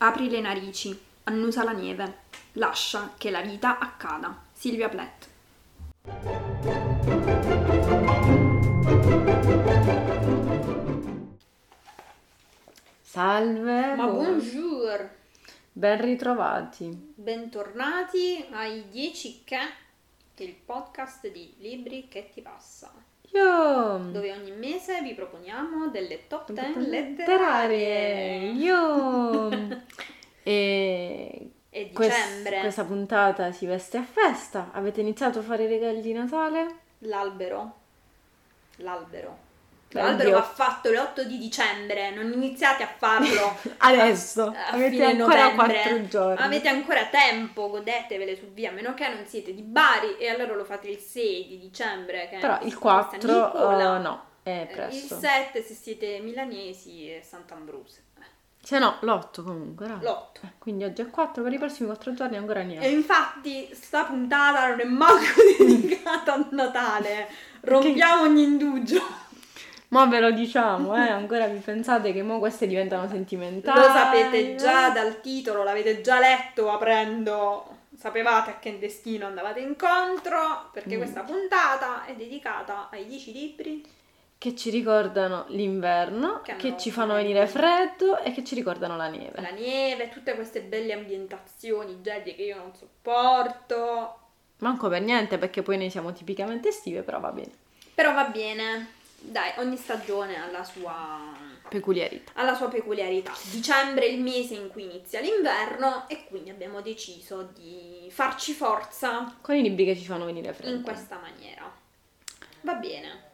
Apri le narici, annusa la neve, lascia che la vita accada. Silvia Plath. Salve, Ma bonjour! ben ritrovati. Bentornati ai 10 che, il podcast di libri che ti passa, Io dove ogni mese vi proponiamo delle top 10 letterarie. Io e E quest- dicembre, questa puntata si veste a festa. Avete iniziato a fare i regali di Natale? l'albero. L'albero. L'albero va fatto l'8 di dicembre, non iniziate a farlo Adesso a avete fine ancora novembre. quattro giorni. Avete ancora tempo, godetevele su via, a meno che non siete di Bari e allora lo fate il 6 di dicembre. Però il San 4 Nicola. eh, no, è Eh, Il presto. 7 se siete milanesi e Sant'Ambrose. Se no, l'8 comunque. no? L'8. Eh, Quindi oggi è 4, per i prossimi 4 giorni ancora E niente. infatti sta puntata non è manco dedicata a Natale. Rompiamo ogni indugio. Ma ve lo diciamo, eh, ancora vi pensate che mo queste diventano sentimentali? Lo sapete già dal titolo, l'avete già letto aprendo. Sapevate a che destino andavate incontro, perché Mm. questa puntata è dedicata ai 10 libri Che ci ricordano l'inverno, Che che, ci fanno venire freddo e che ci ricordano la neve. la neve, tutte queste belle ambientazioni gelide che io non sopporto. Manco per niente perché poi noi siamo tipicamente estive, però va bene. Però va bene, dai, ogni stagione ha la sua, Peculiarità. ha la sua peculiarità. Dicembre è il mese in cui inizia l'inverno e quindi abbiamo deciso di farci forza Con i libri che ci fanno venire freddo. in questa maniera. Va bene.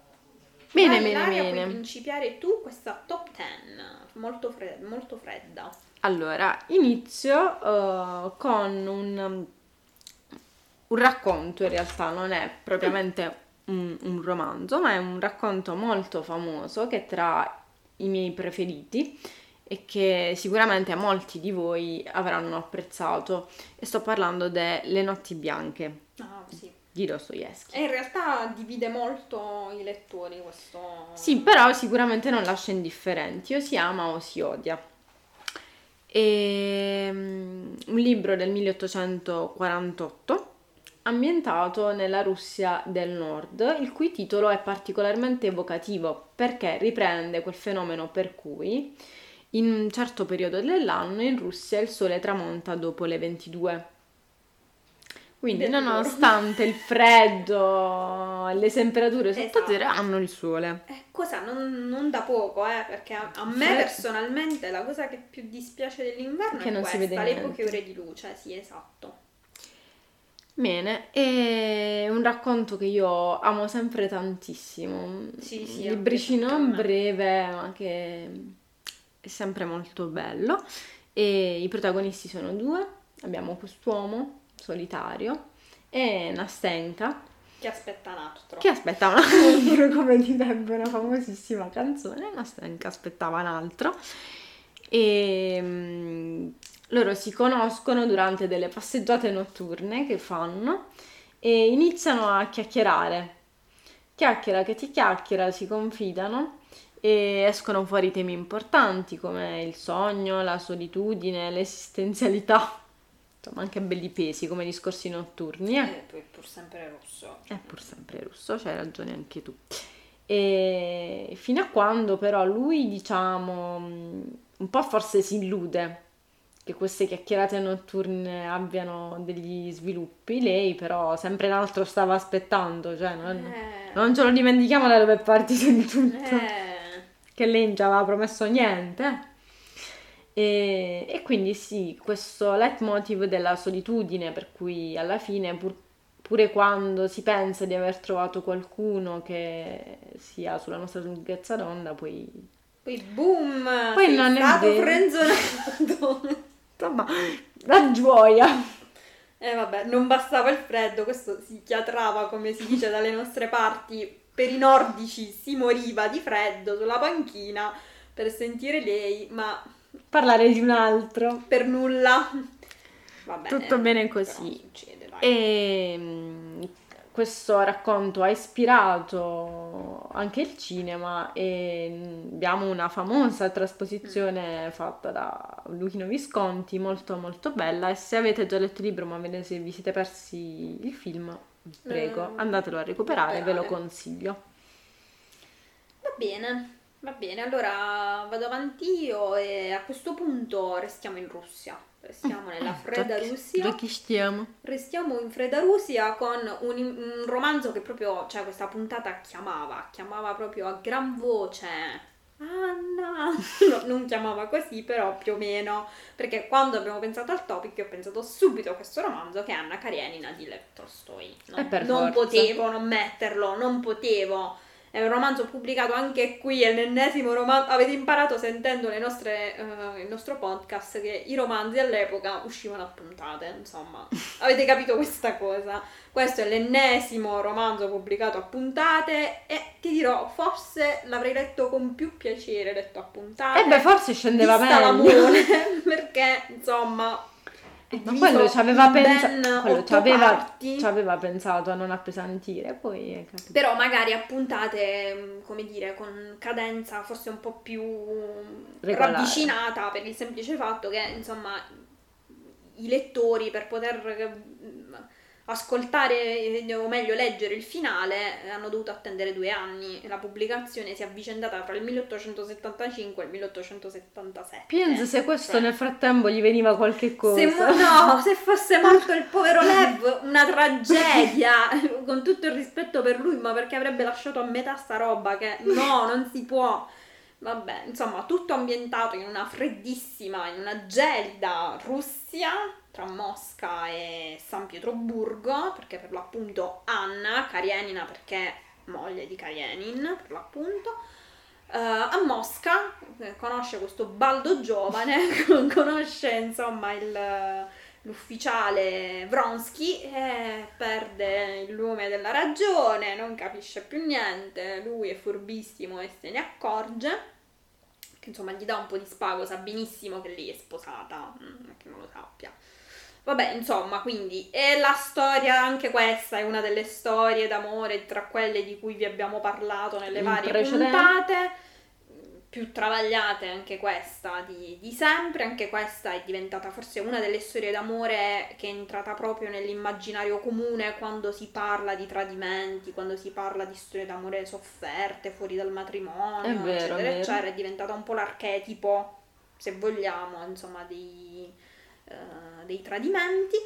Bene, Vai, bene, bene. puoi principiare tu questa top 10, molto, fre- molto fredda. Allora, inizio eh, con un, un racconto, in realtà non è propriamente un, un romanzo, ma è un racconto molto famoso che è tra i miei preferiti e che sicuramente molti di voi avranno apprezzato. E sto parlando delle Notti Bianche Ah, sì. di Dostoevsky. E in realtà divide molto i lettori questo... Sì, però sicuramente non lascia indifferenti, o si ama o si odia. E, mm, un libro del 1848 ambientato nella Russia del Nord, il cui titolo è particolarmente evocativo perché riprende quel fenomeno per cui in un certo periodo dell'anno in Russia il sole tramonta dopo le 22. Quindi, nonostante il freddo le temperature sotto Esatto. zero, hanno il sole. Eh, cosa non, non da poco, eh, perché a, a me Fre- personalmente la cosa che più dispiace dell'inverno Che è non si questa, vede le poche ore di luce, sì, esatto. Bene, è un racconto che io amo sempre tantissimo. Sì, sì, un libricino breve, ma che è sempre molto bello. E i protagonisti sono due. Abbiamo quest'uomo solitario e Nastenka Che aspetta un altro. che aspetta un altro, come direbbe una famosissima canzone. Nastenka aspettava un altro. E mm, loro si conoscono durante delle passeggiate notturne che fanno e iniziano a chiacchierare. Chiacchiera che ti chiacchiera, si confidano e escono fuori temi importanti come il sogno, la solitudine, l'esistenzialità. Insomma, anche belli pesi come discorsi notturni. Eh? Eh, poi pur sempre rosso. È pur sempre russo, c'hai ragione anche tu. E fino a quando però lui, diciamo, mh, un po' forse si illude che queste chiacchierate notturne abbiano degli sviluppi, lei però sempre un altro stava aspettando, cioè non, Eh, non ce lo dimentichiamo da dove è partito il tutto, eh, che lei non ci aveva promesso niente. E, e quindi sì, questo leitmotiv della solitudine, per cui alla fine, pur- pure quando si pensa di aver trovato qualcuno che sia sulla nostra lunghezza d'onda, poi poi boom! Poi non è stato vero. Insomma, la gioia. E vabbè, non bastava il freddo, questo si chiatrava, come si dice dalle nostre parti. Per i nordici si moriva di freddo sulla panchina per sentire lei, ma Parlare di un altro. per nulla. Va bene. Tutto bene però così. succede. E mm, questo racconto ha ispirato anche il cinema e abbiamo una famosa trasposizione fatta da Luchino Visconti, molto molto bella e se avete già letto il libro ma se vi siete persi il film, prego, Mm, andatelo a recuperare, ve lo consiglio. Va bene, va bene. Allora vado avanti io e a questo punto restiamo in Russia. Restiamo nella fredda Già- Russia. già chi stiamo? Restiamo in fredda Russia con un, un romanzo che proprio, cioè questa puntata chiamava, chiamava proprio a gran voce. Anna, No, non chiamava così, però più o meno, perché quando abbiamo pensato al topic ho pensato subito a questo romanzo che è Anna Karenina di Lev Tolstoi. Non, per non forza. potevo non metterlo, non potevo. È un romanzo pubblicato anche qui, è l'ennesimo romanzo. Avete imparato sentendo le nostre, eh, il nostro podcast che i romanzi all'epoca uscivano a puntate, insomma. Avete capito questa cosa? Questo è l'ennesimo romanzo pubblicato a puntate e ti dirò, forse l'avrei letto con più piacere letto a puntate. E beh, forse scendeva meglio. l'amore, perché insomma... Ma quello ci aveva, in pensa- ben quello otto ci aveva- parti. ci aveva pensato a non appesantire, poi. Però magari a puntate, come dire, con cadenza forse un po' più Regolare. ravvicinata per il semplice fatto che, insomma, i lettori per poter ascoltare eh, o meglio leggere il finale eh, hanno dovuto attendere due anni. La pubblicazione si è avvicendata tra il 1875 e il 1877. Pensa se questo Cioè, nel frattempo gli veniva qualche cosa. se no, se fosse morto il povero Lev, una tragedia, con tutto il rispetto per lui, ma perché avrebbe lasciato a metà sta roba che no, non si può. Vabbè, insomma, tutto ambientato in una freddissima, in una gelida Russia tra Mosca e San Pietroburgo, perché per l'appunto Anna, Karenina perché moglie di Karenin, per l'appunto, eh, a Mosca eh, conosce questo baldo giovane, conosce insomma il, l'ufficiale Vronsky e perde il lume della ragione, non capisce più niente, lui è furbissimo e se ne accorge, insomma gli dà un po' di spago, sa benissimo che lei è sposata, mm, che non lo sappia. Vabbè, insomma, quindi è la storia, anche questa è una delle storie d'amore tra quelle di cui vi abbiamo parlato nelle In varie precedente. puntate, più travagliate anche questa di, di sempre, anche questa è diventata forse una delle storie d'amore che è entrata proprio nell'immaginario comune quando si parla di tradimenti, quando si parla di storie d'amore sofferte fuori dal matrimonio, È vero, eccetera, è vero. eccetera, è diventata un po' l'archetipo, se vogliamo, insomma, dei, eh, dei tradimenti.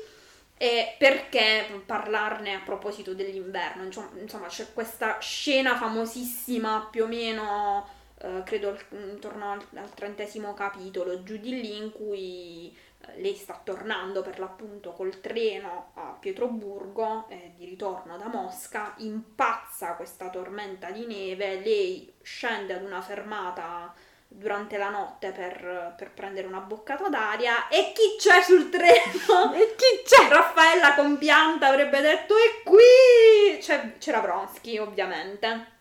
E perché parlarne a proposito dell'inverno? Insomma, c'è questa scena famosissima più o meno, eh, credo intorno al, al trentesimo capitolo, giù di lì, in cui eh, lei sta tornando per l'appunto col treno a Pietroburgo, eh, di ritorno da Mosca, impazza questa tormenta di neve, lei scende ad una fermata durante la notte per, per prendere una boccata d'aria e chi c'è sul treno? E chi c'è? Raffaella compianta avrebbe detto e qui C'è- c'era Vronsky ovviamente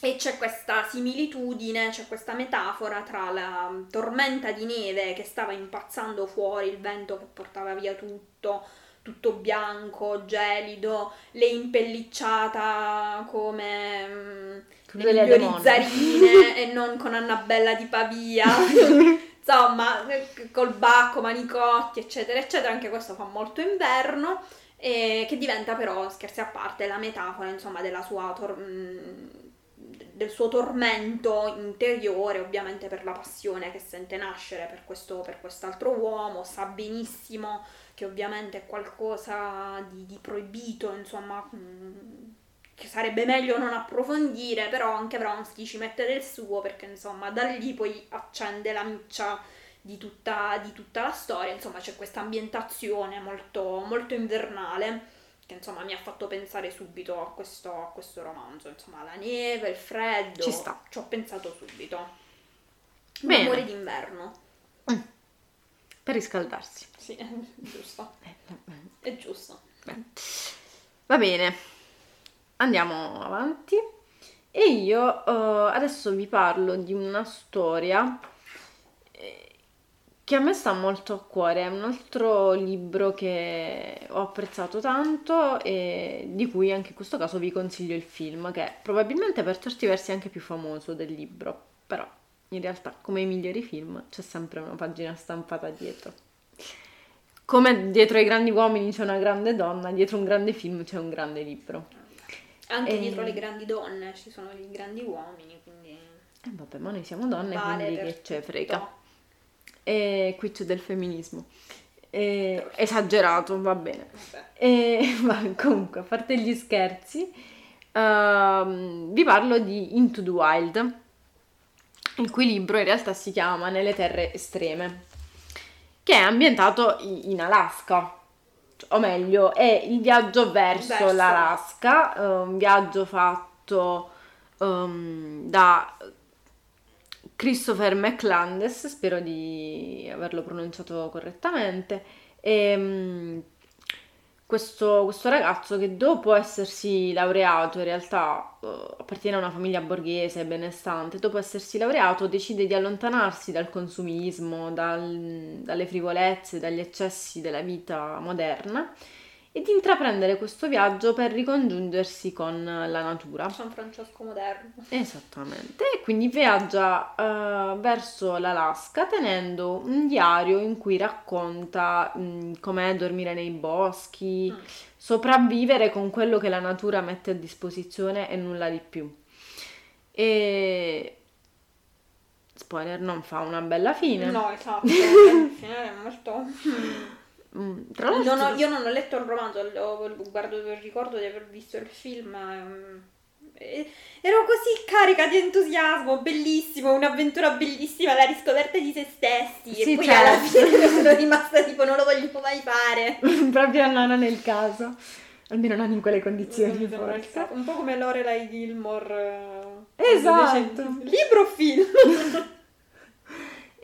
e c'è questa similitudine, c'è questa metafora tra la tormenta di neve che stava impazzando fuori, il vento che portava via tutto, tutto bianco, gelido, lei impellicciata come mm, le migliori zarine e non con Annabella di Pavia. Insomma, eh, col bacco, manicotti, eccetera, eccetera. Anche questo fa molto inverno. E che diventa però, scherzi a parte, la metafora, insomma, della sua tor- mm, del suo tormento interiore, ovviamente per la passione che sente nascere per, questo, per quest'altro uomo, sa benissimo che ovviamente è qualcosa di, di proibito, insomma, mm, che sarebbe meglio non approfondire, però anche Vronsky ci mette del suo perché insomma da lì poi accende la miccia di tutta, di tutta la storia, insomma c'è questa ambientazione molto, molto invernale che insomma mi ha fatto pensare subito a questo, a questo romanzo, insomma la neve, il freddo, Ci sta. ci ho pensato subito. Bene. amore d'inverno, Per riscaldarsi. sì, giusto, Eh, vabbè. è giusto. Beh. Va bene, andiamo avanti. E io eh, adesso vi parlo di una storia eh, che a me sta molto a cuore, è un altro libro che ho apprezzato tanto e di cui anche in questo caso vi consiglio il film, che è probabilmente per certi versi anche più famoso del libro, però in realtà come i migliori film c'è sempre una pagina stampata dietro. Come dietro ai grandi uomini c'è una grande donna, dietro un grande film c'è un grande libro. Anche e... dietro le grandi donne ci sono i grandi uomini, quindi... Eh vabbè, ma noi siamo donne, vale quindi che ce frega. E qui c'è del femminismo. E... Esagerato, va bene. E... Ma comunque, a parte gli scherzi, uh, vi parlo di Into the Wild, il cui libro in realtà si chiama Nelle terre estreme, che è ambientato in Alaska o meglio, è il viaggio verso, verso. l'Alaska, un viaggio fatto um, da Christopher McLandes, spero di averlo pronunciato correttamente, e, um, questo, questo, ragazzo che dopo essersi laureato, in realtà uh, appartiene a una famiglia borghese benestante, dopo essersi laureato decide di allontanarsi dal consumismo, dal, dalle frivolezze, dagli eccessi della vita moderna e di intraprendere questo viaggio per ricongiungersi con la natura. San Francesco moderno. Esattamente, e quindi viaggia uh, verso l'Alaska tenendo un diario in cui racconta um, com'è dormire nei boschi, mm. sopravvivere con quello che la natura mette a disposizione e nulla di più. E spoiler non fa una bella fine. No, esatto, il finale è molto Mm, tra l'altro... Non ho, io non ho letto il romanzo, lo, guardo, ricordo di aver visto il film. Um, ero così carica di entusiasmo, bellissimo, un'avventura bellissima, la riscoperta di se stessi. Sì, e poi certo. alla fine sono rimasta tipo non lo voglio mai fare. Proprio no, non è il caso. Almeno non in quelle condizioni. forse. Un po' come Lorelai Gilmore. Eh, esatto. Libro film?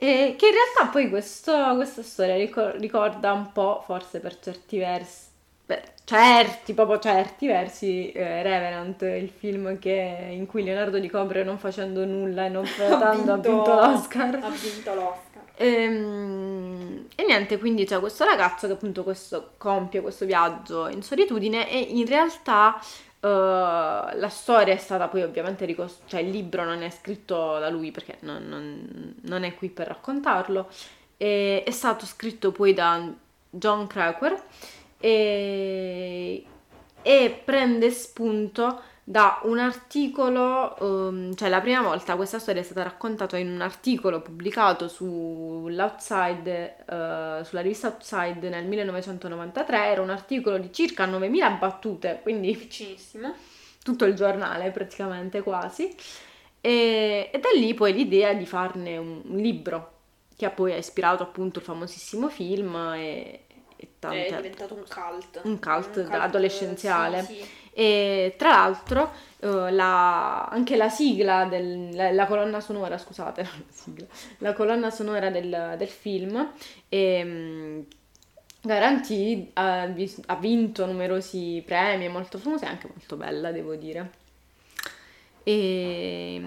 E che in realtà poi questo, questa storia ricorda un po', forse per certi versi, per certi, proprio certi versi, eh, Revenant, il film che, in cui Leonardo DiCaprio non facendo nulla e non flirtando ha, ha vinto l'Oscar. Ha vinto l'Oscar. E, ehm, e, niente, quindi c'è questo ragazzo che appunto questo, compie questo viaggio in solitudine e in realtà Uh, la storia è stata poi ovviamente ricostruita, cioè il libro non è scritto da lui perché non, non, non è qui per raccontarlo, e, è stato scritto poi da John Cracker e, e prende spunto da un articolo, um, cioè la prima volta questa storia è stata raccontata in un articolo pubblicato sull'Outside, uh, sulla rivista Outside nel 1993, era un articolo di circa 9000 battute, quindi vicinissimo, tutto il giornale praticamente quasi, e, e da lì poi l'idea di farne un, un libro che poi ha ispirato appunto il famosissimo film e, e tante... È diventato un cult. Un cult, un cult adolescenziale. Sì, sì. E tra l'altro uh, la, anche la sigla, del, la, la, colonna sonora, scusate, la, sigla, la colonna sonora del, del film e, um, Garantì ha, ha, vinto numerosi premi, è molto famosa e anche molto bella, devo dire. E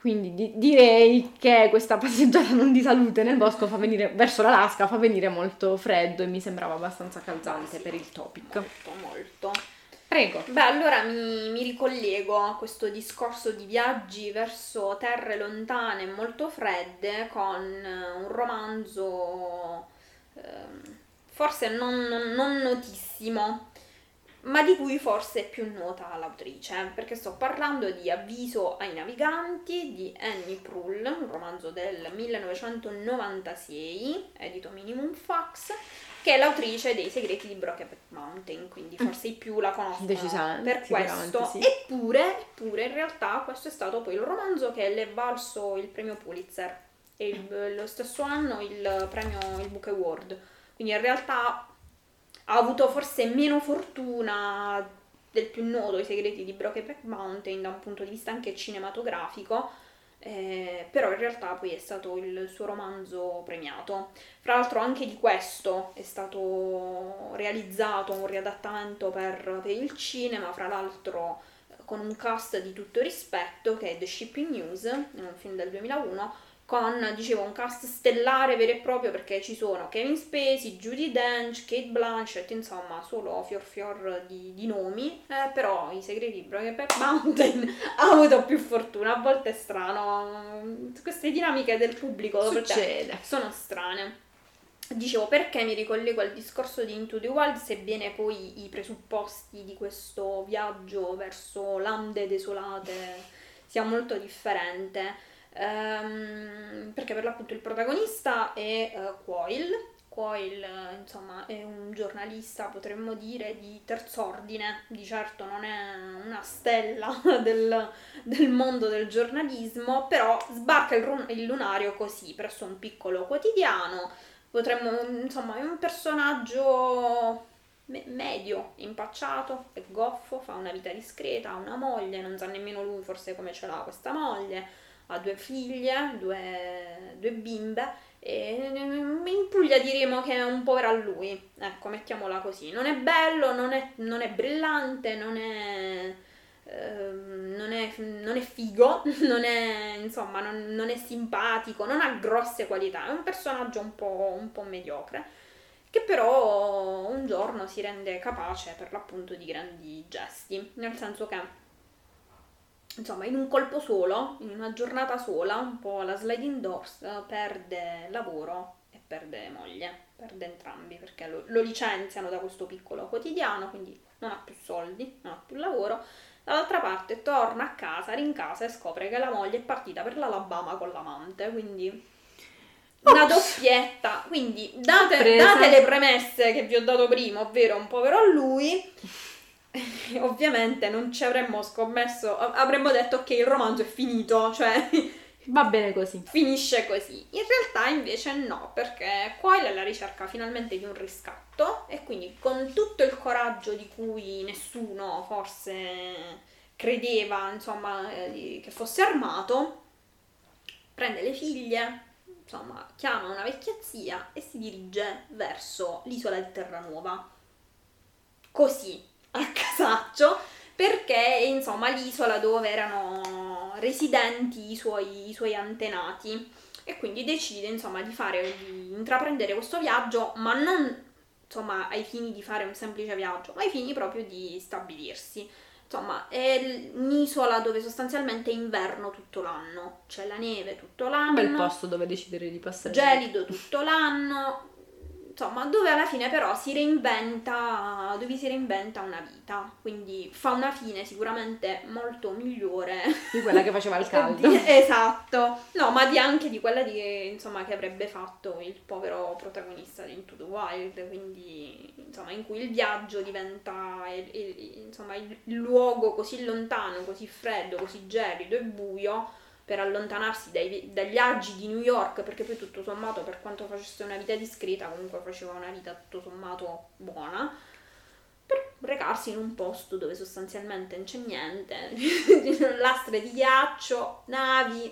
quindi di- direi che questa passeggiata non di salute nel bosco fa venire, verso l'Alaska fa venire molto freddo e mi sembrava abbastanza calzante sì, per il topic. Molto, molto. Prego. Beh, allora mi, mi, ricollego a questo discorso di viaggi verso terre lontane e molto fredde con un romanzo eh, forse non, non, notissimo, ma di cui forse è più nota l'autrice, perché sto parlando di Avviso ai naviganti di Annie Prull, un romanzo del 1996, edito Minimum Fax che è l'autrice dei segreti di Brokeback Mountain, quindi mm. forse i più la conoscono per questo. Sì. Eppure, eppure, in realtà questo è stato poi il romanzo che le è valso il premio Pulitzer e il, lo stesso anno il premio il Book Award. Quindi in realtà ha avuto forse meno fortuna del più noto I segreti di Brokeback Mountain da un punto di vista anche cinematografico eh, però in realtà poi è stato il suo romanzo premiato. Fra l'altro anche di questo è stato realizzato un riadattamento per, per il cinema, fra l'altro eh, con un cast di tutto rispetto che è The Shipping News, un film del 2001, con, dicevo, un cast stellare vero e proprio perché ci sono Kevin Spacey, Judy Dench, Kate Blanchett, insomma, solo fior fior di, di nomi, eh, però i segreti di Brokeback Mountain ha avuto più fortuna, a volte è strano, queste dinamiche del pubblico Succede. sono strane. Dicevo perché mi ricollego al discorso di Into the Wild, sebbene poi i presupposti di questo viaggio verso lande desolate sia molto differente. Ehm, perché per l'appunto il protagonista è uh, Quoyle. Quoyle, insomma, è un giornalista, potremmo dire, di terz'ordine, di certo non è una stella del, del mondo del giornalismo, però sbarca il, il lunario così, presso un piccolo quotidiano. Potremmo, insomma, è un personaggio me- medio, impacciato, è goffo, fa una vita discreta, ha una moglie, non sa nemmeno lui forse come ce l'ha questa moglie, ha due figlie, due, due bimbe e in Puglia diremo che è un po' a lui, ecco, mettiamola così. Non è bello, non è, non è brillante, non è Ehm, non, è, non, è, figo, non è, insomma, non, non, è simpatico, non ha grosse qualità, è un personaggio un po', un po' mediocre, che però un giorno si rende capace per l'appunto di grandi gesti, nel senso che, insomma, in un colpo solo, in una giornata sola, un po' la sliding doors, perde lavoro e perde moglie, perde entrambi perché lo, lo licenziano da questo piccolo quotidiano, quindi non ha più soldi, non ha più lavoro. Dall'altra parte torna a casa, rincasa e scopre che la moglie è partita per l'Alabama con l'amante, quindi una doppietta. Quindi date, date, le premesse che vi ho dato prima, ovvero un povero a lui, ovviamente non ci avremmo scommesso, avremmo detto ok il romanzo è finito, cioè Va bene così. Finisce così. In realtà invece no, perché qua è alla ricerca finalmente di un riscatto e quindi con tutto il coraggio di cui nessuno forse credeva, insomma, eh, che fosse armato, prende le figlie, insomma, chiama una vecchia zia e si dirige verso l'isola di Terranuova. Così, a casaccio, perché è insomma l'isola dove erano residenti i suoi, i suoi antenati. E quindi decide insomma di fare di intraprendere questo viaggio ma non insomma ai fini di fare un semplice viaggio ma ai fini proprio di stabilirsi. Insomma è un'isola dove sostanzialmente è inverno tutto l'anno. C'è la neve tutto l'anno. un bel posto dove decidere di passare. Gelido tutto l'anno insomma, dove alla fine però si reinventa, dove si reinventa una vita, quindi fa una fine sicuramente molto migliore di quella che faceva il caldo. esatto, no, ma di anche di quella di, insomma, che avrebbe fatto il povero protagonista di Into the Wild, quindi insomma, in cui il viaggio diventa il, il, insomma, il luogo così lontano, così freddo, così gelido e buio per allontanarsi dai, dagli agi di New York, perché poi tutto sommato, per quanto facesse una vita discreta, comunque faceva una vita tutto sommato buona, per recarsi in un posto dove sostanzialmente non c'è niente, lastre di ghiaccio, navi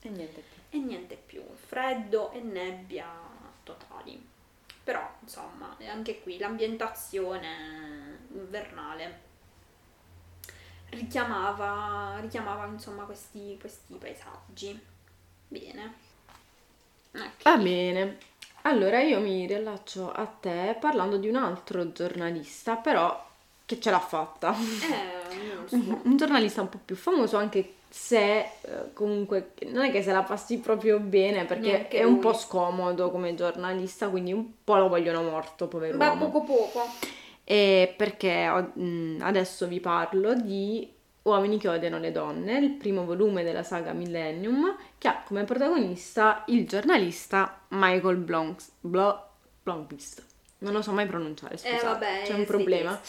e niente più. E niente più, freddo e nebbia totali. Però, insomma, anche qui l'ambientazione invernale richiamava, richiamava insomma questi, questi paesaggi. Bene. Okay. Va bene. Allora io mi riallaccio a te parlando di un altro giornalista, però che ce l'ha fatta. Eh, un, un giornalista un po' più famoso, anche se eh, comunque non è che se la passi proprio bene perché Neanche è lui. un po' scomodo come giornalista, quindi un po' lo vogliono morto, povero Ma poco poco. E perché mh, adesso vi parlo di Uomini che odiano le donne, il primo volume della saga Millennium, che ha come protagonista il giornalista Michael Blonks, Blo, Blomqvist. Non lo so mai pronunciare, scusate, eh, vabbè, c'è un problema.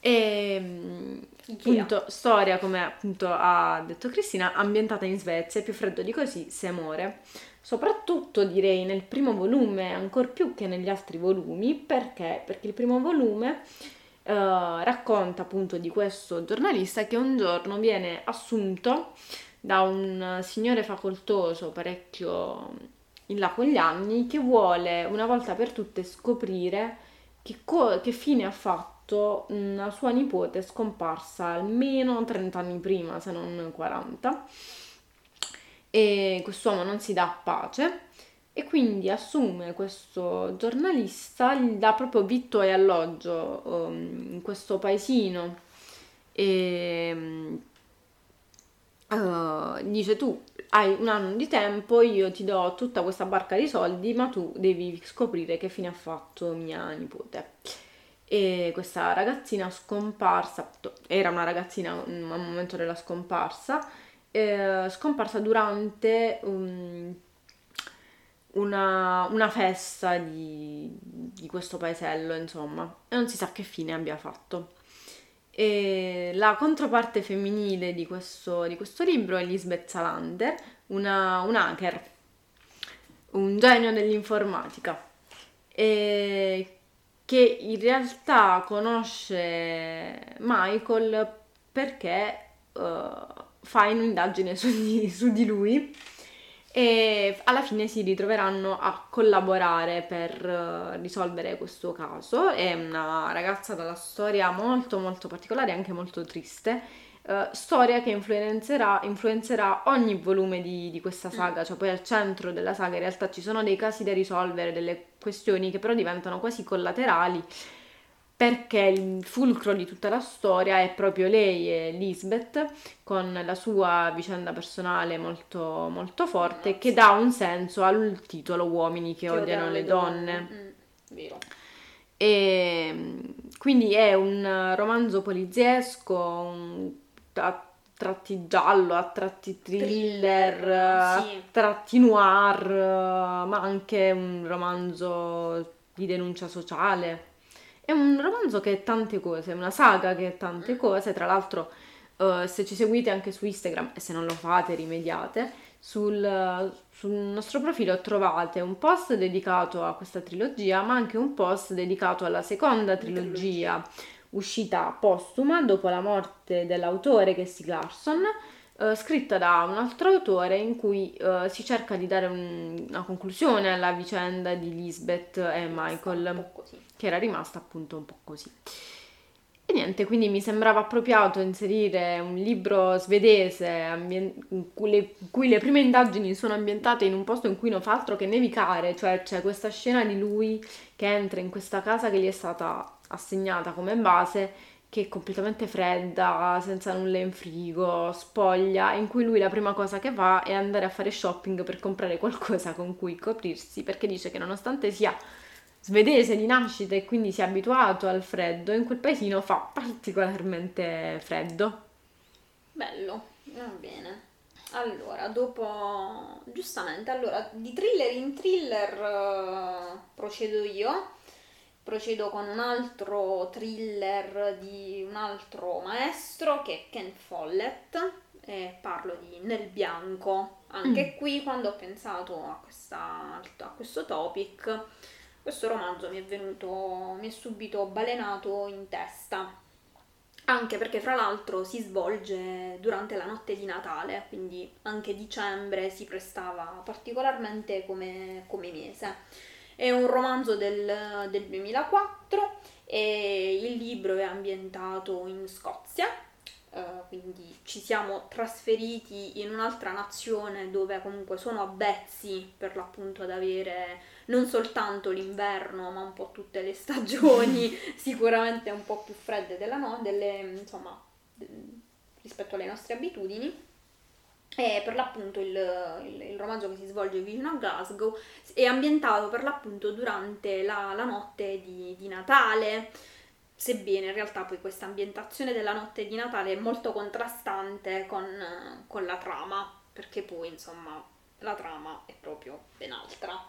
E appunto, storia, come appunto ha detto Cristina, ambientata in Svezia, più freddo di così se muore. Soprattutto direi nel primo volume, ancora più che negli altri volumi, perché? Perché il primo volume eh, racconta appunto di questo giornalista che un giorno viene assunto da un signore facoltoso parecchio in là con gli anni che vuole una volta per tutte scoprire che, co- che fine ha fatto una sua nipote scomparsa almeno 30 anni prima, se non 40 e quest'uomo non si dà pace e quindi assume questo giornalista, gli dà proprio vitto e alloggio um, in questo paesino e uh, dice tu hai un anno di tempo, io ti do tutta questa barca di soldi, ma tu devi scoprire che fine ha fatto mia nipote. E questa ragazzina scomparsa, era una ragazzina al momento della scomparsa, eh, scomparsa durante um, una, una, festa di, di questo paesello, insomma, e non si sa che fine abbia fatto. E la controparte femminile di questo, di questo libro è Lisbeth Salander, una, un hacker, un genio dell'informatica, e che in realtà conosce Michael perché uh, fa un'indagine su di, su di lui e alla fine si ritroveranno a collaborare per uh, risolvere questo caso. È una ragazza dalla storia molto molto particolare e anche molto triste, uh, storia che influenzerà, influenzerà ogni volume di, di, questa mm. saga, cioè poi al centro della saga in realtà ci sono dei casi da risolvere, delle questioni che però diventano quasi collaterali perché il fulcro di tutta la storia è proprio lei e Lisbeth con la sua vicenda personale molto, molto forte che dà un senso al titolo Uomini che, che odiano, le donne. donne. Mm, vero. E quindi è un romanzo poliziesco, un, a tratti giallo, a tratti thriller, thriller sì. a tratti noir, ma anche un romanzo di denuncia sociale. È un romanzo che è tante cose, una saga che è tante cose, tra l'altro uh, se ci seguite anche su Instagram e se non lo fate rimediate, sul, sul, nostro profilo trovate un post dedicato a questa trilogia, ma anche un post dedicato alla seconda trilogia, uscita postuma dopo la morte dell'autore che è Stieg Larsson eh, scritta da un altro autore in cui uh, si cerca di dare un, una conclusione alla vicenda di Lisbeth e Michael, che era rimasta appunto un po' così. E niente, quindi mi sembrava appropriato inserire un libro svedese ambien- in, cui le, in cui le prime indagini sono ambientate in un posto in cui non fa altro che nevicare, cioè c'è questa scena di lui che entra in questa casa che gli è stata assegnata come base che è completamente fredda, senza nulla in frigo, spoglia, in cui lui la prima cosa che fa è andare a fare shopping per comprare qualcosa con cui coprirsi, perché dice che nonostante sia svedese di nascita e quindi sia abituato al freddo, in quel paesino fa particolarmente freddo. Bello, va bene. Allora, dopo giustamente, allora di thriller in thriller uh, procedo io procedo con un altro thriller di un altro maestro che è Ken Follett e parlo di Nel Bianco. Anche mm. qui quando ho pensato a, questa, a questo topic, questo romanzo mi è venuto, mi è subito balenato in testa. Anche perché fra l'altro si svolge durante la notte di Natale, quindi anche dicembre si prestava particolarmente come, come mese. È un romanzo del, del 2004 e il libro è ambientato in Scozia, Uh, quindi ci siamo trasferiti in un'altra nazione dove comunque sono avvezzi per l'appunto ad avere non soltanto l'inverno ma un po' tutte le stagioni sicuramente un po' più fredde della no, delle, insomma, rispetto alle nostre abitudini è per l'appunto il, il, il, romanzo che si svolge vicino a Glasgow, è ambientato per l'appunto durante la, la notte di, di, Natale, sebbene in realtà poi questa ambientazione della notte di Natale è molto contrastante con, con la trama, perché poi insomma la trama è proprio ben altra.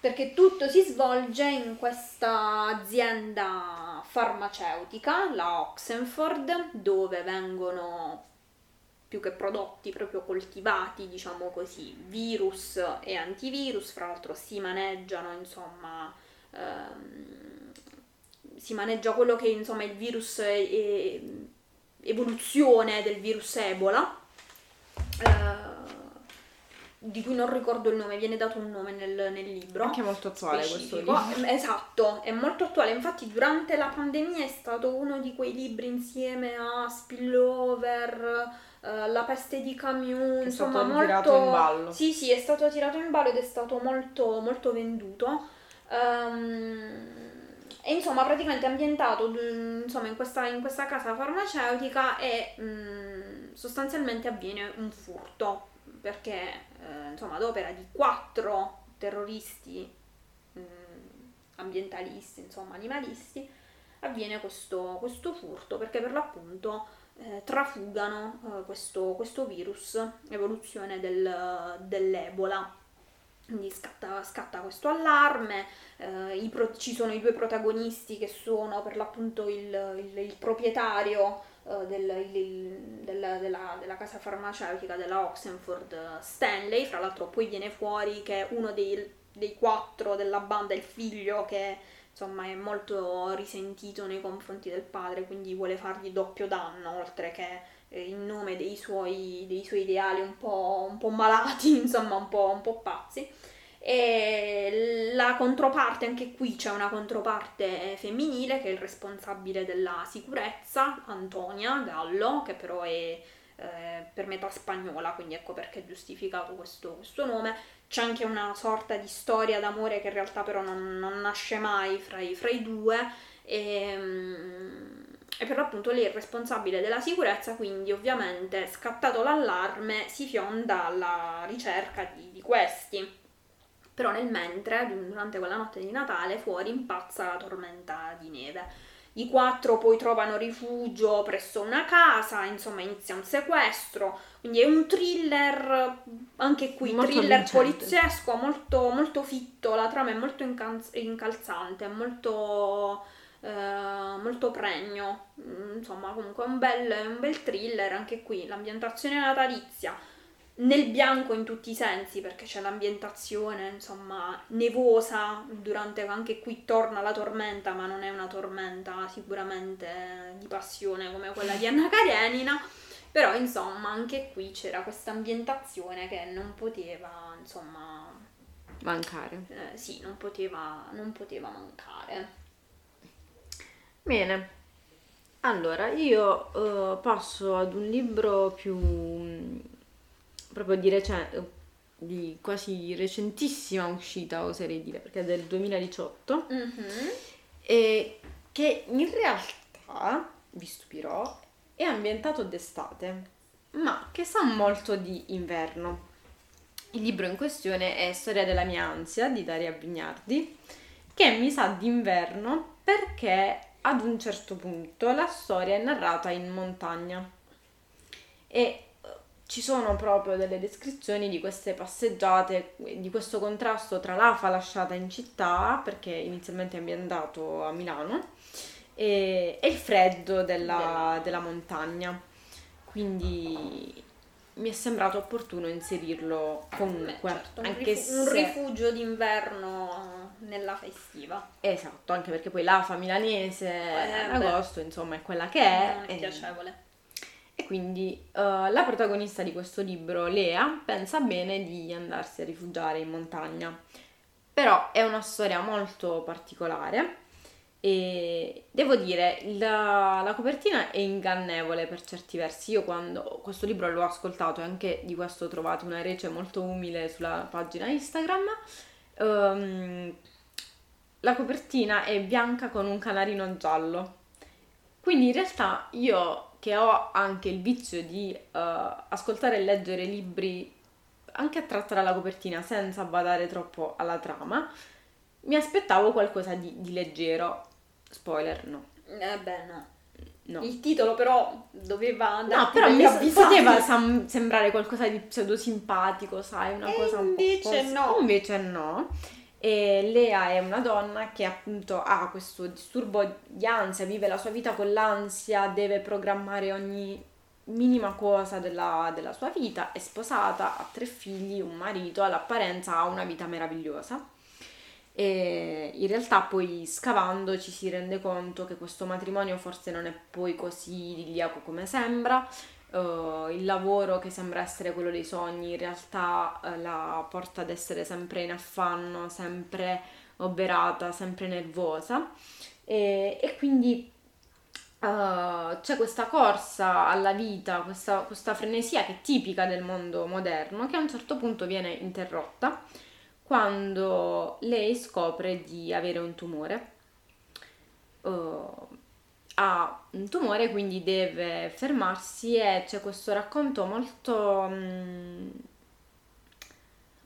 Perché tutto si svolge in questa azienda farmaceutica, la Oxenford, dove vengono più che prodotti proprio coltivati, diciamo così, virus e antivirus, fra l'altro si maneggiano, insomma, ehm, si maneggia quello che insomma il virus è evoluzione del virus Ebola. Eh, di cui non ricordo il nome, viene dato un nome nel, nel libro. Anche molto attuale specifico. questo libro. Esatto, è molto attuale. Infatti, durante la pandemia è stato uno di quei libri insieme a Spillover, eh, La peste di Camus. È insomma, stato molto. tirato in ballo. Sì, sì, è stato tirato in ballo ed è stato molto, molto venduto. Ehm, e insomma, praticamente è ambientato mm, insomma, in, questa, in questa casa farmaceutica e mm, sostanzialmente avviene un furto perché eh, insomma, ad opera di quattro terroristi mm, ambientalisti, insomma, animalisti, avviene questo, questo furto perché per l'appunto eh, trafugano eh, questo, questo virus, evoluzione del, dell'Ebola. Quindi scatta, scatta questo allarme, eh, pro- ci sono i due protagonisti che sono per l'appunto il, il, il proprietario eh, del, il, del, della, della, casa farmaceutica della Oxenford, Stanley, fra l'altro poi viene fuori che uno dei, dei quattro della banda è il figlio che insomma è molto risentito nei confronti del padre, quindi vuole fargli doppio danno, oltre che eh, in nome dei suoi, dei suoi ideali un po', un po', malati, insomma un po', un po' pazzi. E la controparte, anche qui c'è una controparte femminile che è il responsabile della sicurezza, Antonia Gallo, che però è eh, per metà spagnola, quindi ecco perché è giustificato questo, questo, nome. C'è anche una sorta di storia d'amore che in realtà però non, non nasce mai fra i, fra i due. E, um, e per l'appunto lei è responsabile della sicurezza, quindi ovviamente scattato l'allarme si fionda alla ricerca di, di questi. Però nel mentre, durante quella notte di Natale, fuori impazza la tormenta di neve. I quattro poi trovano rifugio presso una casa, insomma inizia un sequestro, quindi è un thriller, anche qui, molto thriller vincente. poliziesco, molto, molto fitto, la trama è molto incalzante, molto eh, molto pregno, mm, insomma comunque è un bel, un bel thriller anche qui, l'ambientazione natalizia, nel bianco in tutti i sensi perché c'è l'ambientazione insomma nevosa durante anche qui torna la tormenta ma non è una tormenta sicuramente di passione come quella di Anna Karenina. Però insomma anche qui c'era questa ambientazione che non poteva insomma mancare. eh, sì non poteva, non poteva mancare. Bene, allora io uh, passo ad un libro più proprio di recente, di quasi recentissima uscita, oserei dire, perché è del 2018, mm-hmm. e che in realtà, vi stupirò, è ambientato d'estate, ma che sa molto di inverno. Il libro in questione è Storia della mia ansia di Daria Vignardi, che mi sa d'inverno perché ad un certo punto la storia è narrata in montagna e ci sono proprio delle descrizioni di queste passeggiate, di questo contrasto tra l'afa lasciata in città, perché inizialmente è ambientato a Milano, e, e il freddo della, della montagna. Quindi mi è sembrato opportuno inserirlo comunque. Beh, certo, anche un, rif- se... un rifugio d'inverno nella festiva. Esatto, anche perché poi l'afa milanese eh, agosto, insomma, è quella che è. Non è e... piacevole. E quindi uh, la protagonista di questo libro, Lea, pensa bene di andarsi a rifugiare in montagna. Però è una storia molto particolare e devo dire, la, la, copertina è ingannevole per certi versi. Io quando questo libro l'ho ascoltato e anche di questo ho trovato una rece molto umile sulla pagina Instagram. Um, la copertina è bianca con un canarino giallo. Quindi in realtà io che ho anche il vizio di uh, ascoltare e leggere libri anche attratti dalla copertina senza badare troppo alla trama, mi aspettavo qualcosa di, di leggero. Spoiler, no. Eh beh, no. No. Il titolo però doveva andare No, però mi poteva sam- sembrare qualcosa di pseudo simpatico, sai, una e cosa un po' Invece no. Invece no. E Lea è una donna che appunto ha questo disturbo di ansia, vive la sua vita con l'ansia, deve programmare ogni minima cosa della, della sua vita, è sposata, ha tre figli, un marito, all'apparenza ha una vita meravigliosa. E in realtà poi scavando ci si rende conto che questo matrimonio forse non è poi così idilliaco come sembra, uh, il lavoro che sembra essere quello dei sogni in realtà uh, la porta ad essere sempre in affanno, sempre oberata, sempre nervosa e, e quindi uh, c'è questa corsa alla vita, questa, questa frenesia che è tipica del mondo moderno che a un certo punto viene interrotta quando lei scopre di avere un tumore. Uh, ha un tumore, quindi deve fermarsi e c'è questo racconto molto, mm,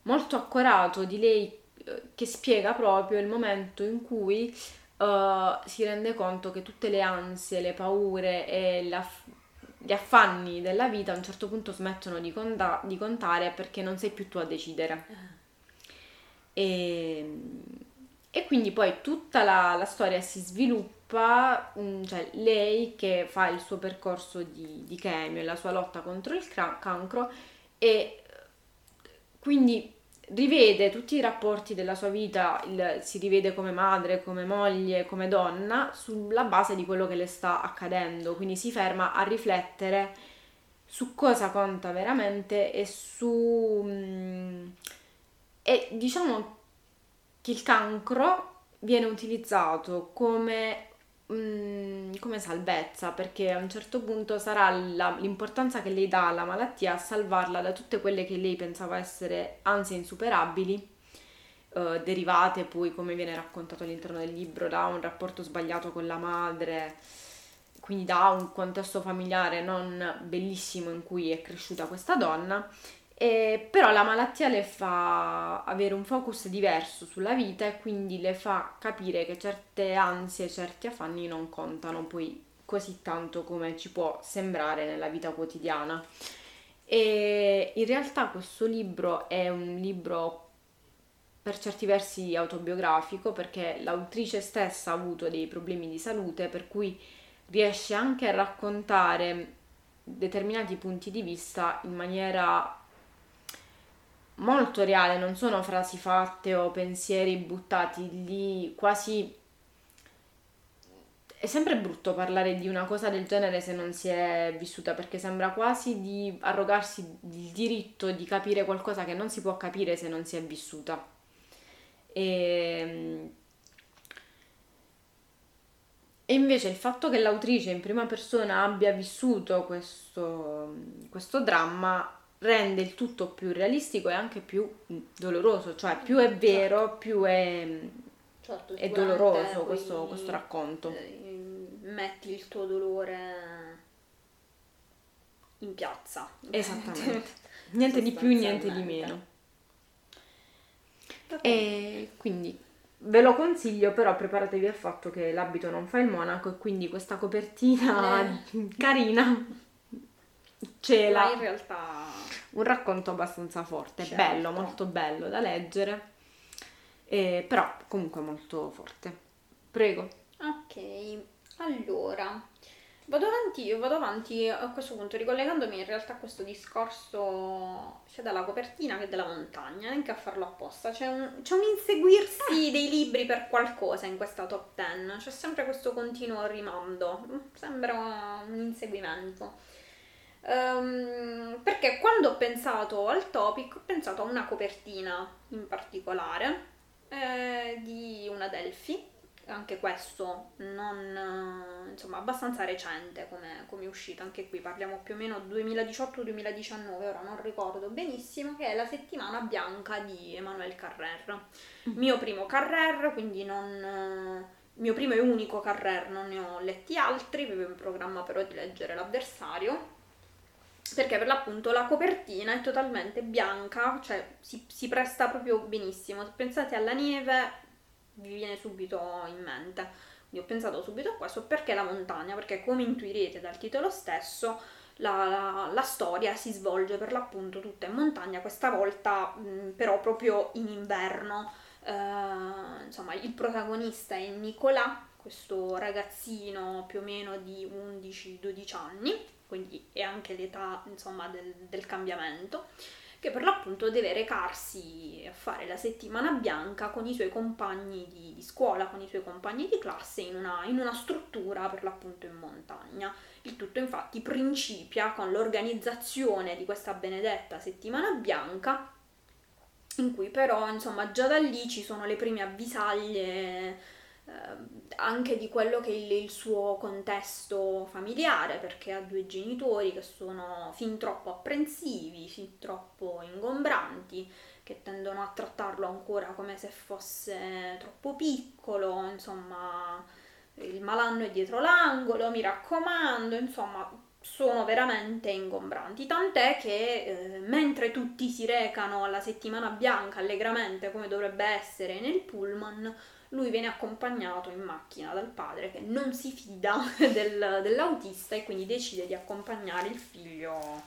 molto accorato di lei eh, che spiega proprio il momento in cui uh, si rende conto che tutte le ansie, le paure e l'aff- gli affanni della vita a un certo punto smettono di, conta- di contare perché non sei più tu a decidere. Ah. E, e quindi poi tutta la, la storia si sviluppa cioè lei che fa il suo percorso di, di chemio e la sua lotta contro il cancro e quindi rivede tutti i rapporti della sua vita, il, si rivede come madre, come moglie, come donna, sulla base di quello che le sta accadendo, quindi si ferma a riflettere su cosa conta veramente e su... Mm, e diciamo che il cancro viene utilizzato come Mm, come salvezza, perché a un certo punto sarà la, l'importanza che lei dà alla malattia a salvarla da tutte quelle che lei pensava essere ansie insuperabili, eh, derivate poi, come viene raccontato all'interno del libro, da un rapporto sbagliato con la madre, quindi da un contesto familiare non bellissimo in cui è cresciuta questa donna e, però la malattia le fa avere un focus diverso sulla vita e quindi le fa capire che certe ansie, certi affanni non contano poi così tanto come ci può sembrare nella vita quotidiana. E in realtà questo libro è un libro per certi versi autobiografico perché l'autrice stessa ha avuto dei problemi di salute per cui riesce anche a raccontare determinati punti di vista in maniera molto reale, non sono frasi fatte o pensieri buttati lì, quasi... È sempre brutto parlare di una cosa del genere se non si è vissuta, perché sembra quasi di arrogarsi il diritto di capire qualcosa che non si può capire se non si è vissuta. E, e invece il fatto che l'autrice in prima persona abbia vissuto questo, questo dramma rende il tutto più realistico e anche più mm, doloroso, cioè più è vero, certo. più è, mm, certo, è doloroso questo, questo, racconto. Eh, metti il tuo dolore in piazza. Esattamente. niente di più, niente di meno. E quindi ve lo consiglio, però preparatevi al fatto che l'abito non fa il monaco e quindi questa copertina eh. carina ce l'ha. Ma in realtà un racconto abbastanza forte, certo. bello, molto bello da leggere, eh, però comunque molto forte. Prego. Ok, allora vado avanti, vado avanti a questo punto ricollegandomi in realtà a questo discorso sia dalla copertina che della montagna, neanche a farlo apposta, c'è un, c'è un inseguirsi dei libri per qualcosa in questa top 10, c'è sempre questo continuo rimando, sembra un inseguimento. Um, perché quando ho pensato al topic ho pensato a una copertina in particolare eh, di una Delphi anche questo non insomma abbastanza recente come, come uscita anche qui parliamo più o meno 2018-2019 ora non ricordo benissimo che è la settimana bianca di Emmanuel Carrer mm. mio primo Carrer quindi non mio primo e unico Carrer non ne ho letti altri avevo in programma però di leggere l'avversario perché per l'appunto la copertina è totalmente bianca, cioè si, si presta proprio benissimo. Se pensate alla neve, vi viene subito in mente. Quindi ho pensato subito a questo perché la montagna, perché come intuirete dal titolo stesso, la, la, la storia si svolge per l'appunto tutta in montagna, questa volta mh, però proprio in inverno. Uh, insomma, il protagonista è Nicolà, questo ragazzino più o meno di 11-12 anni quindi è anche l'età insomma del, del cambiamento, che per l'appunto deve recarsi a fare la settimana bianca con i suoi compagni di, di scuola, con i suoi compagni di classe in una, in una struttura per l'appunto in montagna. Il tutto infatti principia con l'organizzazione di questa benedetta settimana bianca in cui però insomma già da lì ci sono le prime avvisaglie anche di quello che è il, il, suo contesto familiare, perché ha due genitori che sono fin troppo apprensivi, fin troppo ingombranti, che tendono a trattarlo ancora come se fosse troppo piccolo, insomma, il malanno è dietro l'angolo, mi raccomando, insomma, sono veramente ingombranti, tant'è che eh, mentre tutti si recano alla settimana bianca allegramente come dovrebbe essere nel pullman, lui viene accompagnato in macchina dal padre che non si fida del, dell'autista e quindi decide di accompagnare il figlio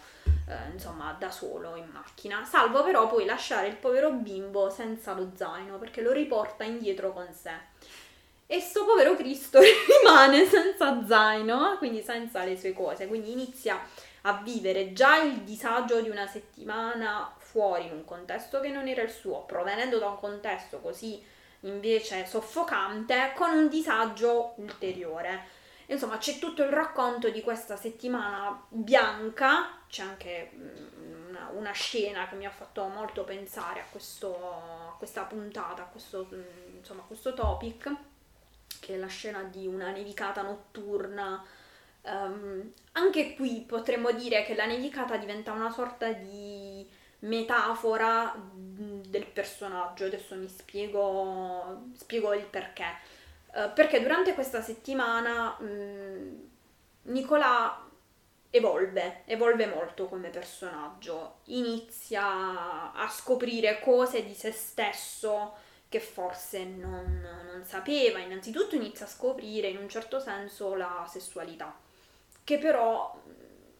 eh, insomma da solo in macchina, salvo però poi lasciare il povero bimbo senza lo zaino perché lo riporta indietro con sé. E sto povero Cristo rimane senza zaino, quindi senza le sue cose, quindi inizia a vivere già il disagio di una settimana fuori in un contesto che non era il suo, provenendo da un contesto così invece soffocante con un disagio ulteriore. Insomma, c'è tutto il racconto di questa settimana bianca, c'è anche mm, una, una scena che mi ha fatto molto pensare a, questo, a questa puntata, a questo, mm, insomma, a questo topic, che è la scena di una nevicata notturna. Um, anche qui potremmo dire che la nevicata diventa una sorta di metafora del personaggio. Adesso mi spiego, spiego il perché. Uh, perché durante questa settimana mh, Nicola evolve, evolve molto come personaggio, inizia a scoprire cose di se stesso che forse non, non sapeva. Innanzitutto inizia a scoprire in un certo senso la sessualità, che però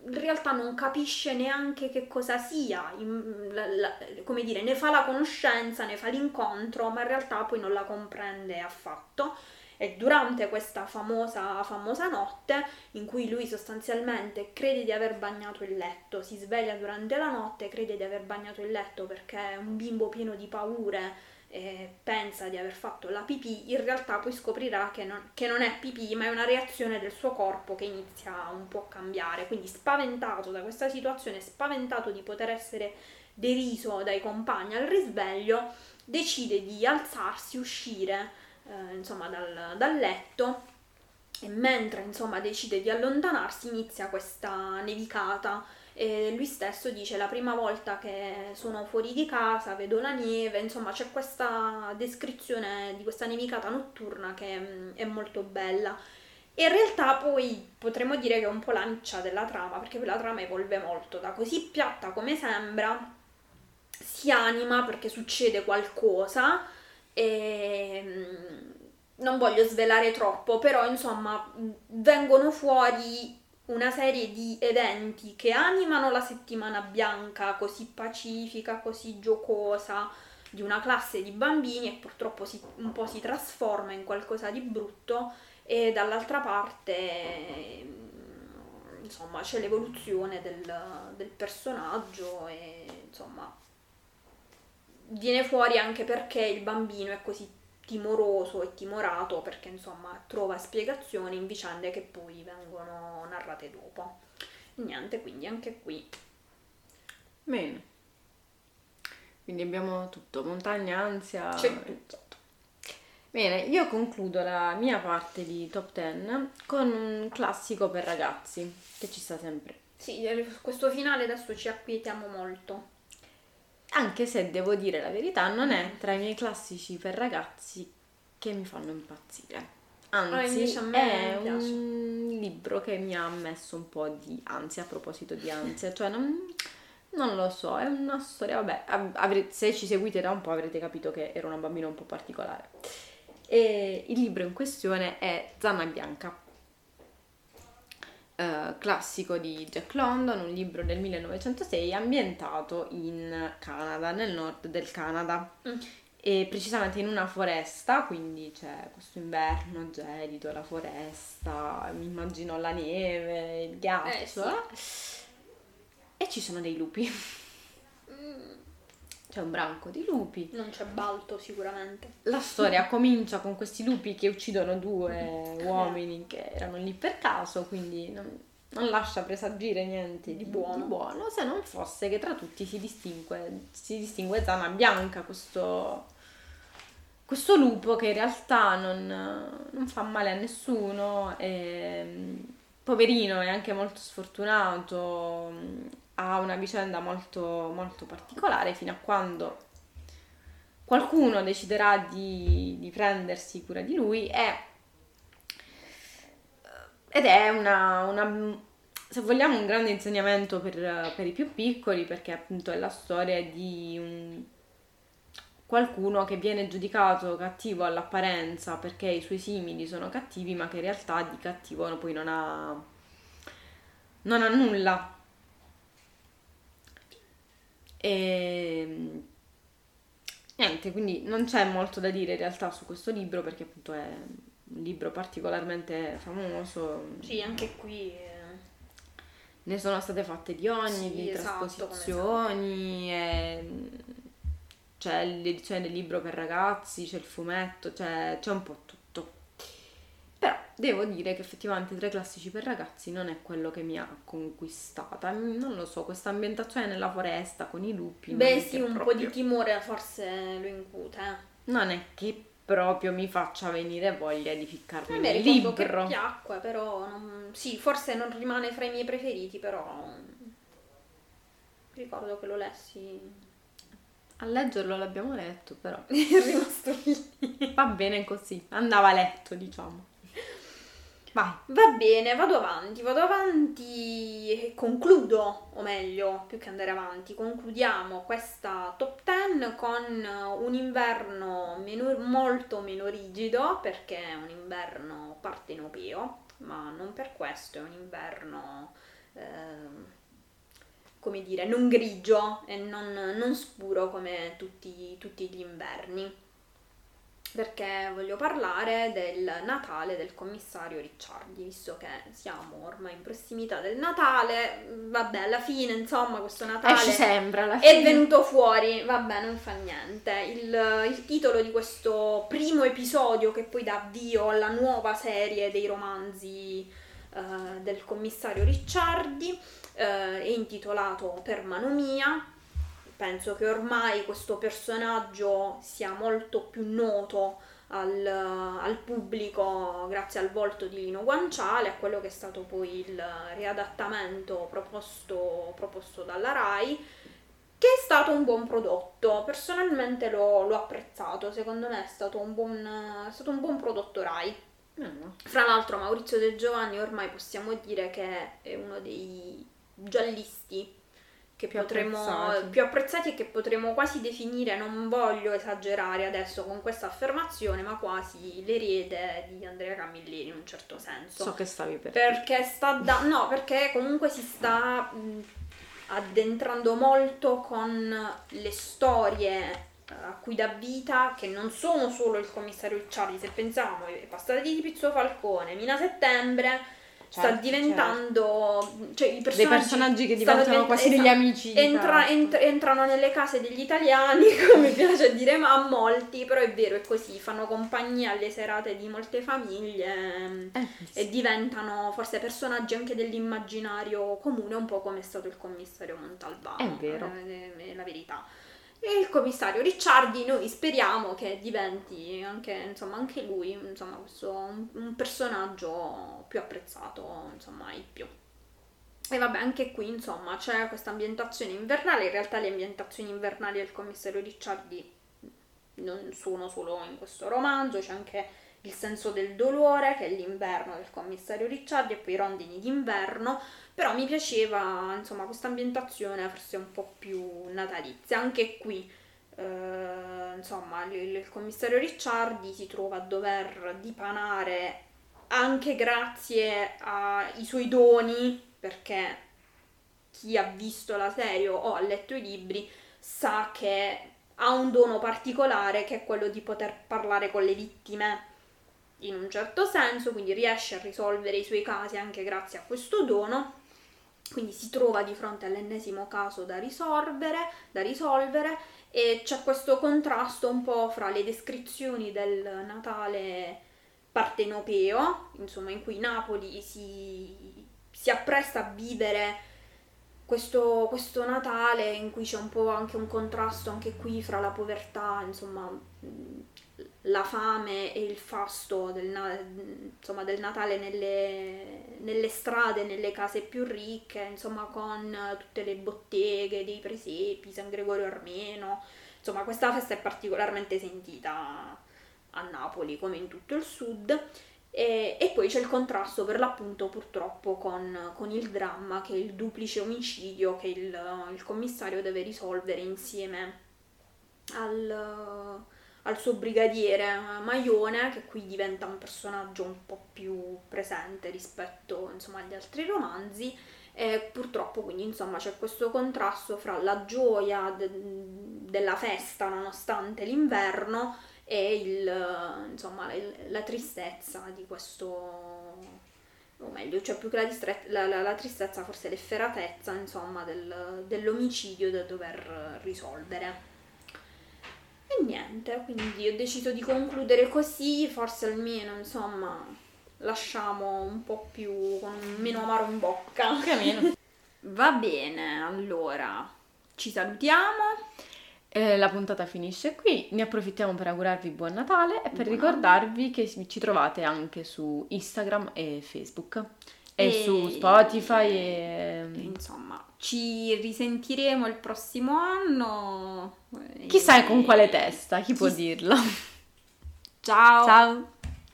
in realtà non capisce neanche che cosa sia, in, la, la, come dire, ne fa la conoscenza, ne fa l'incontro, ma in realtà poi non la comprende affatto. E durante questa famosa, famosa notte, in cui lui sostanzialmente crede di aver bagnato il letto, si sveglia durante la notte, crede di aver bagnato il letto perché è un bimbo pieno di paure, eh, pensa di aver fatto la pipì, in realtà poi scoprirà che non, che non, è pipì, ma è una reazione del suo corpo che inizia un po' a cambiare. Quindi spaventato da questa situazione, spaventato di poter essere deriso dai compagni al risveglio, decide di alzarsi, uscire eh, insomma dal, dal letto e mentre insomma decide di allontanarsi inizia questa nevicata e lui stesso dice la prima volta che sono fuori di casa vedo la neve, insomma c'è questa descrizione di questa nevicata notturna che mm, è molto bella. E in realtà poi potremmo dire che è un po' l'ancia della trama, perché poi la trama evolve molto, da così piatta come sembra, si anima perché succede qualcosa e mm, non voglio svelare troppo, però insomma vengono fuori una serie di eventi che animano la settimana bianca così pacifica, così giocosa di una classe di bambini e purtroppo si, un po' si trasforma in qualcosa di brutto e dall'altra parte insomma c'è l'evoluzione del, del personaggio e insomma viene fuori anche perché il bambino è così timoroso e timorato perché insomma trova spiegazioni in vicende che poi vengono narrate dopo. Niente, quindi anche qui. Bene. Quindi abbiamo tutto, montagna, ansia, C'è tutto. Bene, io concludo la mia parte di top 10 con un classico per ragazzi che ci sta sempre. Sì, questo finale adesso ci acquietiamo molto. Anche se devo dire la verità, non è tra i miei classici per ragazzi che mi fanno impazzire. Anzi, ah, è un libro che mi ha messo un po' di ansia a proposito di ansia, cioè non, non lo so, è una storia, vabbè, avrete, se ci seguite da un po' avrete capito che ero una bambina un po' particolare. E il libro in questione è Zanna Bianca eh, classico di Jack London, un libro del 1906 ambientato in Canada, nel nord del Canada. Mm. E precisamente in una foresta, quindi c'è questo inverno gelido, la foresta, mi immagino la neve, il ghiaccio. Eh, sì. E ci sono dei lupi. C'è un branco di lupi. Non c'è Balto sicuramente. La storia comincia con questi lupi che uccidono due uomini che erano lì per caso, quindi non, non lascia presagire niente di buono. di buono. se non fosse che tra tutti si distingue, si distingue Zana Bianca, questo, questo lupo che in realtà non, non fa male a nessuno, è, poverino, è anche molto sfortunato, ha una vicenda molto, molto particolare fino a quando qualcuno deciderà di, di prendersi cura di lui e, ed è una, una, se vogliamo un grande insegnamento per, per, i più piccoli perché appunto è la storia di un, qualcuno che viene giudicato cattivo all'apparenza perché i suoi simili sono cattivi ma che in realtà di cattivo poi non ha, non ha nulla e niente, quindi non c'è molto da dire in realtà su questo libro perché appunto è un libro particolarmente famoso. Sì, anche qui eh... ne sono state fatte di ogni, sì, di esatto, trasposizioni, e... c'è l'edizione del libro per ragazzi, c'è il fumetto, c'è, c'è un po' tutto devo dire che effettivamente Tre classici per ragazzi non è quello che mi ha conquistata. Non lo so, questa ambientazione nella foresta con i lupi. Beh, sì, un proprio... po' di timore forse lo incute. Non è che proprio mi faccia venire voglia di ficcarmi nel libro. che piacque, però non... sì, forse non rimane fra i miei preferiti, però ricordo che lo lessi. A leggerlo l'abbiamo letto, però è rimasto lì. Va bene così, andava letto, diciamo. Vai. Va bene, vado avanti, vado avanti e concludo, o meglio, più che andare avanti, concludiamo questa top 10 con un inverno meno, molto meno rigido perché è un inverno partenopeo, ma non per questo è un inverno, eh, come dire, non grigio e non, non scuro come tutti, tutti gli inverni perché voglio parlare del Natale del commissario Ricciardi, visto che siamo ormai in prossimità del Natale, vabbè, alla fine, insomma, questo Natale Esce sempre, alla fine. è venuto fuori, vabbè, non fa niente. Il, il titolo di questo primo episodio che poi dà avvio alla nuova serie dei romanzi uh, del commissario Ricciardi uh, è intitolato Permanomia penso che ormai questo personaggio sia molto più noto al, al, pubblico grazie al volto di Lino Guanciale, a quello che è stato poi il riadattamento proposto, proposto dalla RAI, che è stato un buon prodotto. Personalmente l'ho, l'ho apprezzato, secondo me è stato un buon, è stato un buon prodotto RAI. Mm. Fra l'altro Maurizio De Giovanni ormai possiamo dire che è uno dei giallisti che più potremo apprezzati. più apprezzati e che potremo quasi definire, non voglio esagerare adesso con questa affermazione, ma quasi l'erede di Andrea Camilleri in un certo senso. So che stavi per Perché sta da no, perché comunque si sta addentrando molto con le storie eh, a cui dà vita che non sono solo il commissario Ricciardi, se pensiamo ai passati di Pizzo Falcone, Mina Settembre sta certo, diventando certo. cioè i personaggi, dei personaggi che diventano divent- quasi degli amici entra, ent- entrano nelle case degli italiani come piace dire ma a molti però è vero è così fanno compagnia alle serate di molte famiglie eh, sì. e diventano forse personaggi anche dell'immaginario comune un po' come è stato il commissario Montalbano è vero è, è la verità e il commissario Ricciardi noi speriamo che diventi anche, insomma, anche lui insomma, questo, un, un, personaggio più apprezzato insomma il più. E vabbè anche qui insomma c'è questa ambientazione invernale. In realtà le ambientazioni invernali del commissario Ricciardi non sono solo in questo romanzo c'è anche il senso del dolore che è l'inverno del commissario Ricciardi e poi i rondini d'inverno però mi piaceva, insomma, questa ambientazione forse un po' più natalizia. Anche qui, eh, insomma, il, il commissario Ricciardi si trova a dover dipanare anche grazie ai suoi doni, perché chi ha visto la serie o ha letto i libri sa che ha un dono particolare che è quello di poter parlare con le vittime in un certo senso, quindi riesce a risolvere i suoi casi anche grazie a questo dono quindi si trova di fronte all'ennesimo caso da risolvere, da risolvere e c'è questo contrasto un po' fra le descrizioni del Natale partenopeo, insomma in cui Napoli si, si appresta a vivere questo, questo, Natale in cui c'è un po' anche un contrasto anche qui fra la povertà, insomma la fame e il fasto del, insomma, del Natale nelle, nelle, strade, nelle case più ricche, insomma con tutte le botteghe dei presepi, San Gregorio Armeno, insomma questa festa è particolarmente sentita a Napoli come in tutto il sud. E, e poi c'è il contrasto per l'appunto purtroppo con, con, il dramma che è il duplice omicidio che il, il commissario deve risolvere insieme al al suo brigadiere Maione, che qui diventa un personaggio un po' più presente rispetto insomma, agli altri romanzi. E purtroppo quindi insomma c'è questo contrasto fra la gioia de- della festa nonostante l'inverno e il, insomma, la tristezza di questo o meglio, cioè più che la, distre- la, la, la tristezza, forse l'efferatezza, insomma, del, dell'omicidio da dover risolvere. E niente, quindi ho deciso di concludere così, forse almeno, insomma, lasciamo un po' più con meno amaro in bocca. Meno. Va bene, allora ci salutiamo. Eh, la puntata finisce qui, ne approfittiamo per augurarvi buon Natale e per buon ricordarvi che ci trovate anche su Instagram e Facebook e, e su Spotify e... insomma ci risentiremo il prossimo anno. Chissà e... con quale testa chi può dirlo. Ciao. Ciao